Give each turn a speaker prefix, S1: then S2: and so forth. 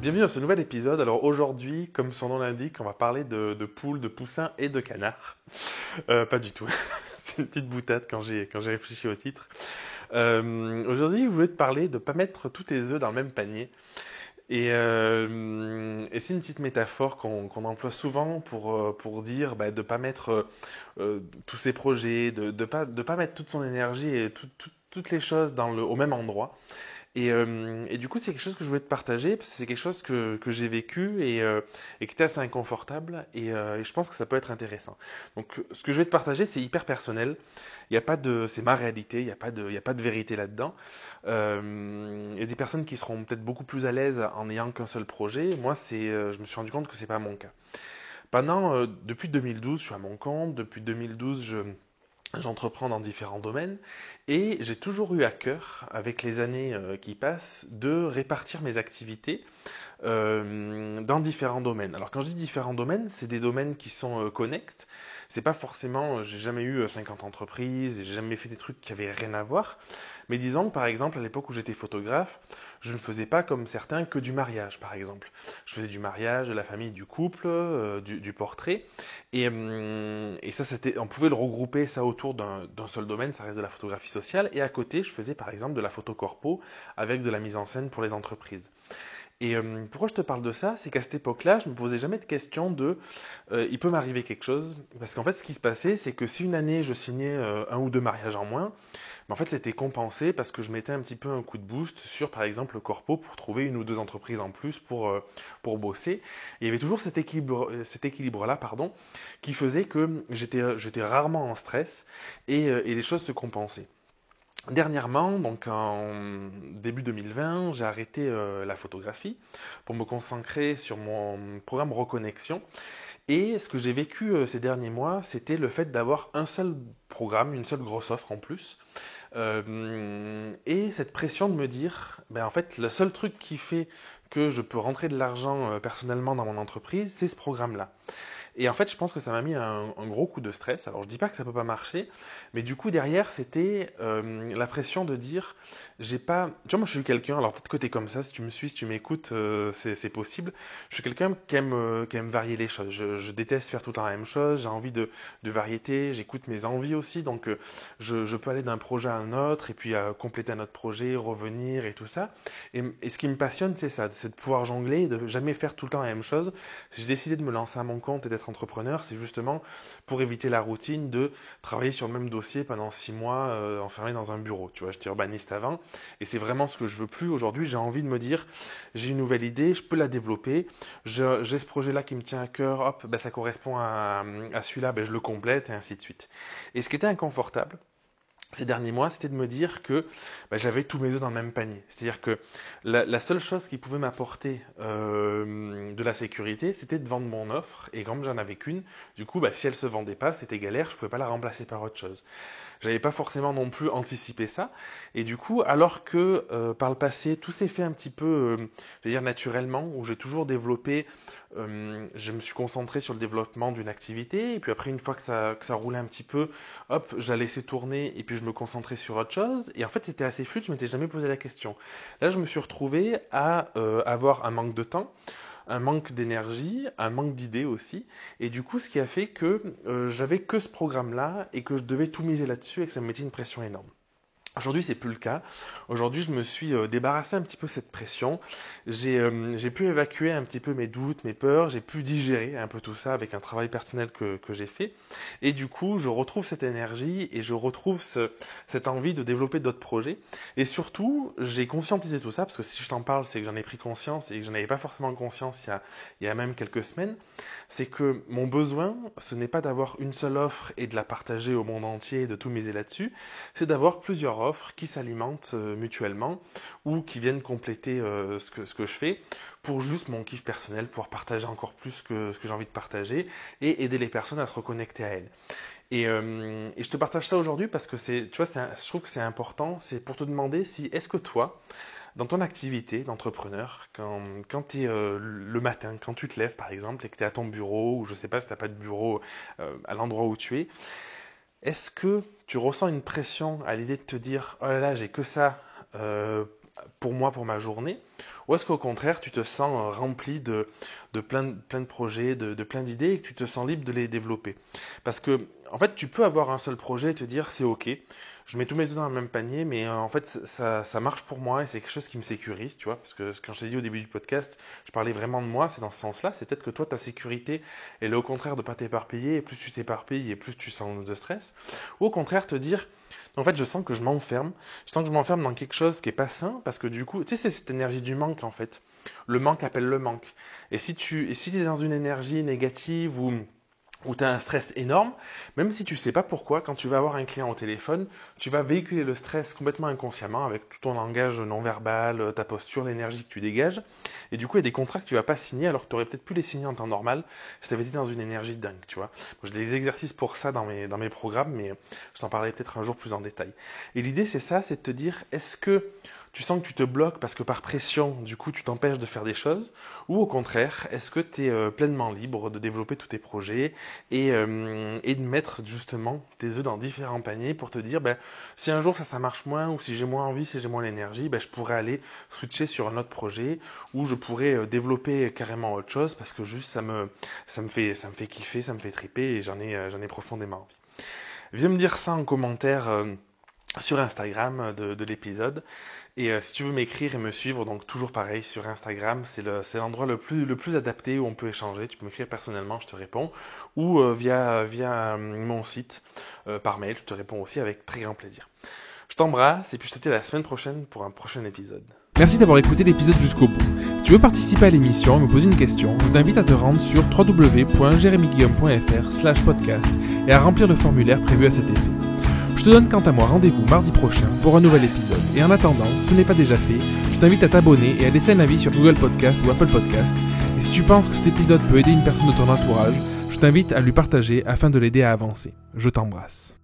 S1: Bienvenue dans ce nouvel épisode. Alors aujourd'hui, comme son nom l'indique, on va parler de, poules, de poussins et de canards. Euh, pas du tout. C'est une petite boutade quand j'ai réfléchi au titre. Euh, aujourd'hui, je voulais te parler de ne pas mettre tous tes œufs dans le même panier. Et, euh, c'est une petite métaphore qu'on emploie souvent pour, pour dire bah, de ne pas mettre tous ses projets, de ne pas, de pas mettre toute son énergie et toutes les choses dans le, au même endroit. Euh, et, du coup, c'est quelque chose que je voulais te partager parce que c'est quelque chose que, que j'ai vécu et, euh, qui était assez inconfortable euh, et, je pense que ça peut être intéressant. Donc, ce que je vais te partager, c'est hyper personnel. Il a pas de, c'est ma réalité. Il n'y a pas de, a pas de vérité là-dedans. il y a des personnes qui seront peut-être beaucoup plus à l'aise en n'ayant qu'un seul projet. Moi, c'est, je me suis rendu compte que c'est pas mon cas. Pendant, depuis 2012, je suis à mon compte. Depuis 2012, je J'entreprends dans différents domaines et j'ai toujours eu à cœur, avec les années euh, qui passent, de répartir mes activités euh, dans différents domaines. Alors quand je dis différents domaines, c'est des domaines qui sont euh, connexes. C'est pas forcément, j'ai jamais eu 50 entreprises, j'ai jamais fait des trucs qui avaient rien à voir. Mais disons que par exemple, à l'époque où j'étais photographe, je ne faisais pas comme certains que du mariage, par exemple. Je faisais du mariage, de la famille, du couple, euh, du, portrait. Hum, et, ça, c'était, on pouvait le regrouper ça autour d'un, seul domaine, ça reste de la photographie sociale. Et à côté, je faisais par exemple de la photo corpo avec de la mise en scène pour les entreprises. Et hum, pourquoi je te parle de ça? C'est qu'à cette époque-là, je me posais jamais de question de euh, il peut m'arriver quelque chose. Parce qu'en fait, ce qui se passait, c'est que si une année je signais euh, un ou deux mariages en moins, en fait, c'était compensé parce que je mettais un petit peu un coup de boost sur, par exemple, le corpo pour trouver une ou deux entreprises en plus pour, euh, pour bosser. il y avait toujours cet équilibre, cet équilibre-là, pardon, qui faisait que j'étais, rarement en stress et, euh, et les choses se compensaient. Dernièrement, donc en début 2020, j'ai arrêté euh, la photographie pour me concentrer sur mon programme Reconnexion. Et ce que j'ai vécu ces derniers mois, c'était le fait d'avoir un seul programme, une seule grosse offre en plus, euh, et cette pression de me dire, ben en fait, le seul truc qui fait que je peux rentrer de l'argent euh, personnellement dans mon entreprise, c'est ce programme-là. Et en fait, je pense que ça m'a mis un, gros coup de stress. Alors, je dis pas que ça peut pas marcher, mais du coup, derrière, c'était euh, la pression de dire, j'ai pas. Tu vois, moi, je suis quelqu'un. Alors, peut-être côté comme ça, si tu me suis, si tu m'écoutes, euh, c'est possible. Je suis quelqu'un qui aime, euh, varier les choses. Je, déteste faire tout le temps la même chose. J'ai envie de, variété. J'écoute mes envies aussi. Donc, je, peux aller d'un projet à un autre et puis compléter un autre projet, revenir et tout ça. Et, et ce qui me passionne, c'est ça, c'est de pouvoir jongler, de jamais faire tout le temps la même chose. J'ai décidé de me lancer à mon compte et d'être entrepreneur, c'est justement pour éviter la routine de travailler sur le même dossier pendant six mois euh, enfermé dans un bureau. Tu vois, j'étais urbaniste avant et c'est vraiment ce que je veux plus aujourd'hui. J'ai envie de me dire, j'ai une nouvelle idée, je peux la développer. J'ai ce projet-là qui me tient à cœur, hop, ben, ça correspond à, à celui-là, ben, je le complète et ainsi de suite. Et ce qui était inconfortable, ces derniers mois, c'était de me dire que bah, j'avais tous mes œufs dans le même panier. C'est-à-dire que la, seule chose qui pouvait m'apporter euh, de la sécurité, c'était de vendre mon offre. Et comme j'en avais qu'une, du coup, bah, si elle se vendait pas, c'était galère, je pouvais pas la remplacer par autre chose. J'avais pas forcément non plus anticipé ça. Et du coup, alors que euh, par le passé, tout s'est fait un petit peu, euh, je vais dire naturellement, où j'ai toujours développé, euh, je me suis concentré sur le développement d'une activité, et puis après, une fois que ça, que ça roulait un petit peu, hop, j'allais laissé tourner, et puis je me concentrais sur autre chose. Et en fait, c'était assez fluide, je m'étais jamais posé la question. Là, je me suis retrouvé à avoir un manque de temps un manque d'énergie, un manque d'idées aussi. Et du coup, ce qui a fait que euh, j'avais que ce programme-là et que je devais tout miser là-dessus et que ça me mettait une pression énorme. Aujourd'hui, c'est plus le cas. Aujourd'hui, je me suis euh, débarrassé un petit peu de cette pression. Euh, j'ai pu évacuer un petit peu mes doutes, mes peurs. J'ai pu digérer un peu tout ça avec un travail personnel que, que j'ai fait. Et du coup, je retrouve cette énergie et je retrouve ce, cette envie de développer d'autres projets. Et surtout, j'ai conscientisé tout ça parce que si je t'en parle, c'est que j'en ai pris conscience et que je n'avais pas forcément conscience il y a, il y a même quelques semaines. C'est que mon besoin, ce n'est pas d'avoir une seule offre et de la partager au monde entier et de tout miser là-dessus. C'est d'avoir plusieurs qui s'alimentent euh, mutuellement ou qui viennent compléter euh, ce, que, je fais pour juste mon kiff personnel, pouvoir partager encore plus que ce que j'ai envie de partager et aider les personnes à se reconnecter à elles. Et, euh, je te partage ça aujourd'hui parce que tu vois, je trouve que c'est important, c'est pour te demander si est-ce que toi, dans ton activité d'entrepreneur, quand, tu es le matin, quand tu te lèves par exemple et que tu es à ton bureau, ou je sais pas si tu n'as pas de bureau à l'endroit où tu es, est-ce que tu ressens une pression à l'idée de te dire oh là là j'ai que ça euh, pour moi, pour ma journée Ou est-ce qu'au contraire, tu te sens rempli de, de plein, de, plein de projets, de, de plein d'idées et que tu te sens libre de les développer? Parce que, en fait, tu peux avoir un seul projet et te dire c'est ok, je mets tous mes œufs dans le même panier, mais euh, en fait, ça, ça marche pour moi et c'est quelque chose qui me sécurise, tu vois. Parce que quand je t'ai dit au début du podcast, je parlais vraiment de moi, c'est dans ce sens-là. C'est peut-être que toi, ta sécurité, elle est au contraire de pas t'éparpiller, et plus tu t'éparpilles, et plus tu sens de stress. Ou au contraire, te dire, en fait, je sens que je m'enferme. Je sens que je m'enferme dans quelque chose qui est pas sain, parce que du coup, tu sais, c'est cette énergie du manque, en fait. Le manque appelle le manque. Et si tu et si es dans une énergie négative ou où tu as un stress énorme, même si tu sais pas pourquoi, quand tu vas avoir un client au téléphone, tu vas véhiculer le stress complètement inconsciemment avec tout ton langage non verbal, ta posture, l'énergie que tu dégages. Et du coup, il y a des contrats que tu vas pas signer alors que tu aurais peut-être pu les signer en temps normal si tu avais été dans une énergie dingue, tu vois. J'ai des exercices pour ça dans mes, dans mes programmes, mais je t'en parlerai peut-être un jour plus en détail. Et l'idée, c'est ça, c'est de te dire, est-ce que tu sens que tu te bloques parce que par pression, du coup, tu t'empêches de faire des choses Ou au contraire, est-ce que tu es euh, pleinement libre de développer tous tes projets et, euh, et de mettre justement tes œufs dans différents paniers pour te dire, ben, si un jour ça, ça marche moins, ou si j'ai moins envie, si j'ai moins l'énergie, ben, je pourrais aller switcher sur un autre projet, ou je pourrais euh, développer carrément autre chose parce que juste ça me, ça me, fait, ça me fait kiffer, ça me fait triper et j'en ai, j'en ai profondément envie. Viens me dire ça en commentaire sur Instagram de, de l'épisode. Et euh, si tu veux m'écrire et me suivre, donc toujours pareil sur Instagram, c'est l'endroit le, plus, adapté où on peut échanger. Tu peux m'écrire personnellement, je te réponds, ou euh, via, via euh, mon site par mail, je te réponds aussi avec très grand plaisir. Je t'embrasse et puis je te dis à la semaine prochaine pour un prochain épisode.
S2: Merci d'avoir écouté l'épisode jusqu'au bout. Si tu veux participer à l'émission et me poser une question, je t'invite à te rendre sur www.jeremyguillaume.fr podcast et à remplir le formulaire prévu à cet effet. Je te donne quant à moi rendez-vous mardi prochain pour un nouvel épisode. Et en attendant, ce n'est pas déjà fait, je t'invite à t'abonner et à laisser un avis sur Google Podcast ou Apple Podcast. Et si tu penses que cet épisode peut aider une personne de ton entourage, je t'invite à lui partager afin de l'aider à avancer. Je t'embrasse.